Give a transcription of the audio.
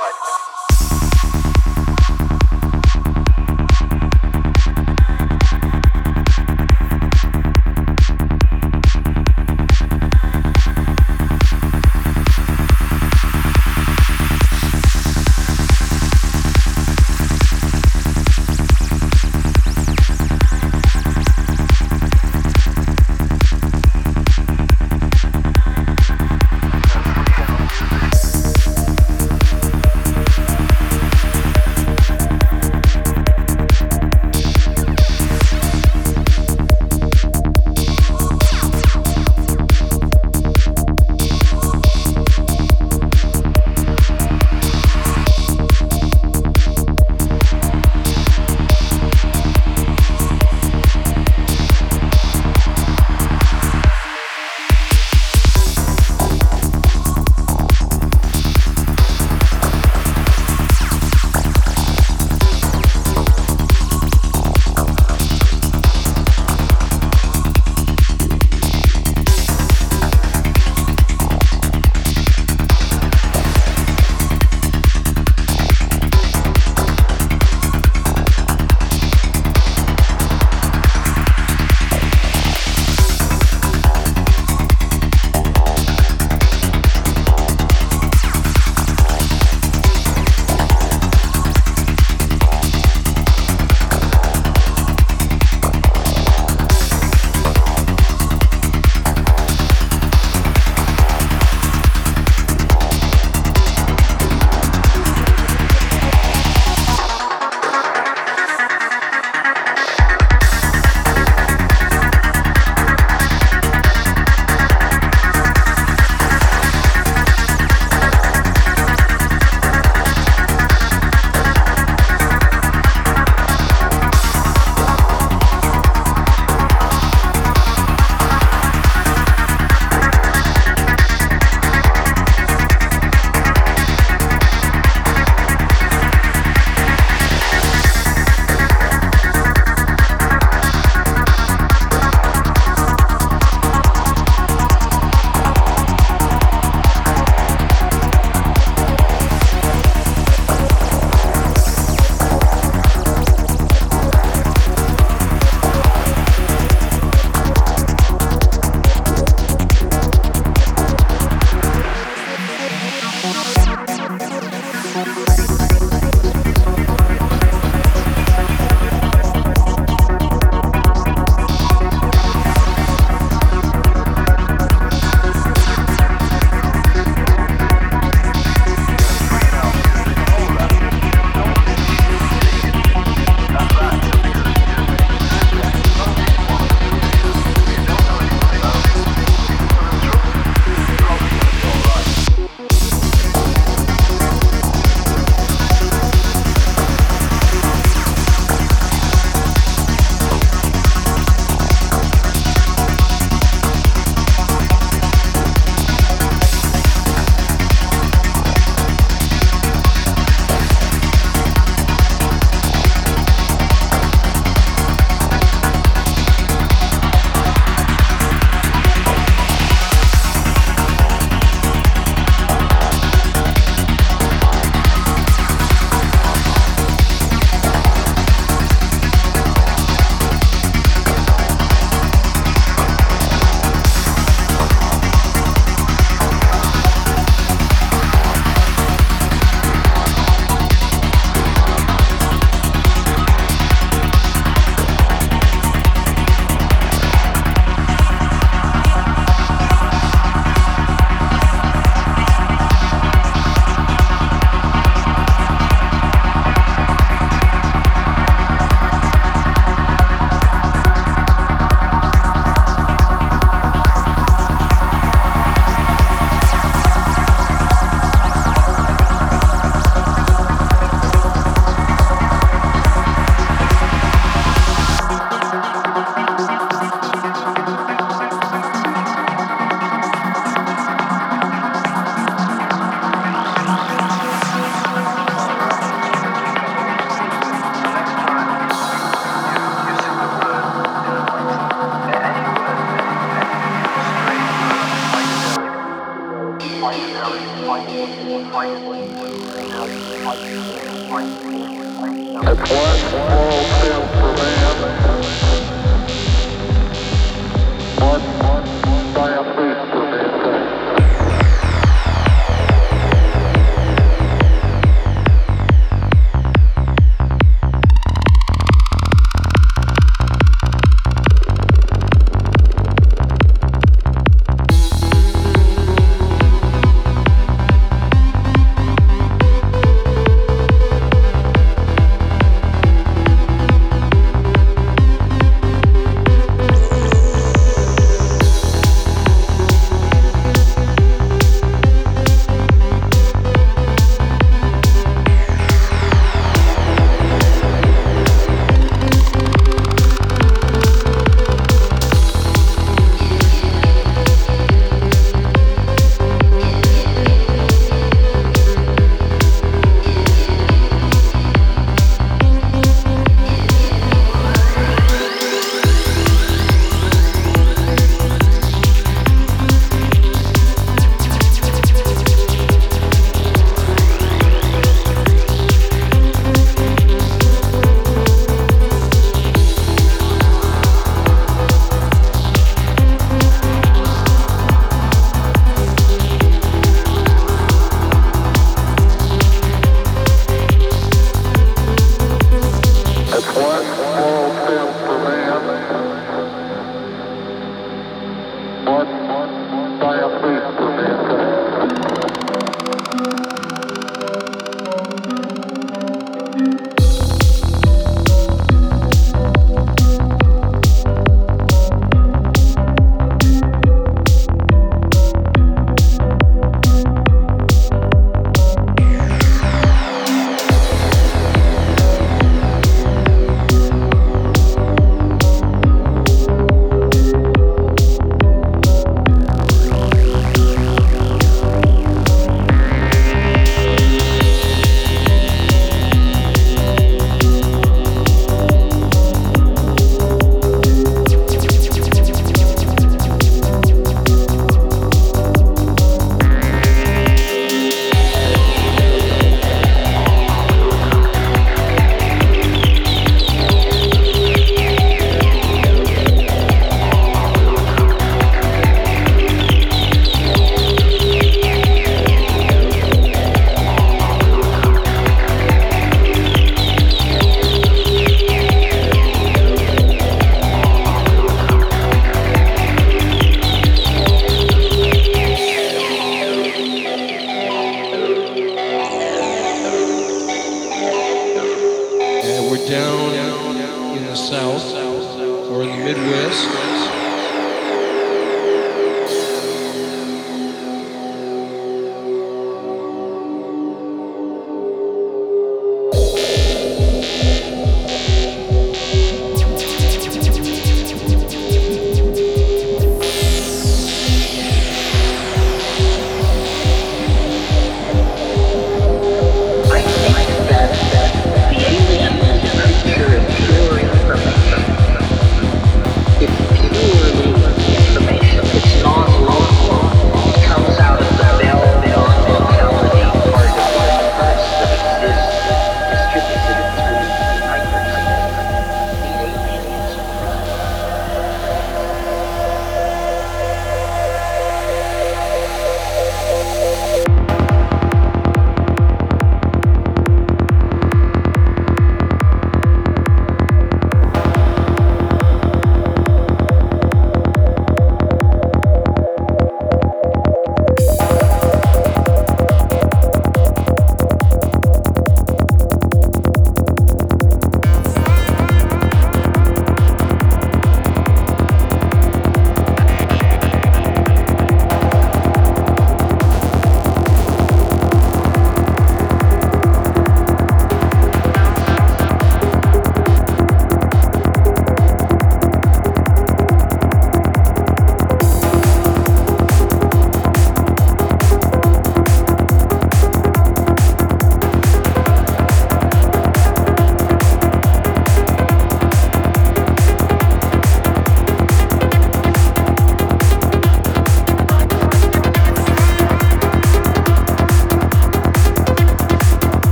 Bye.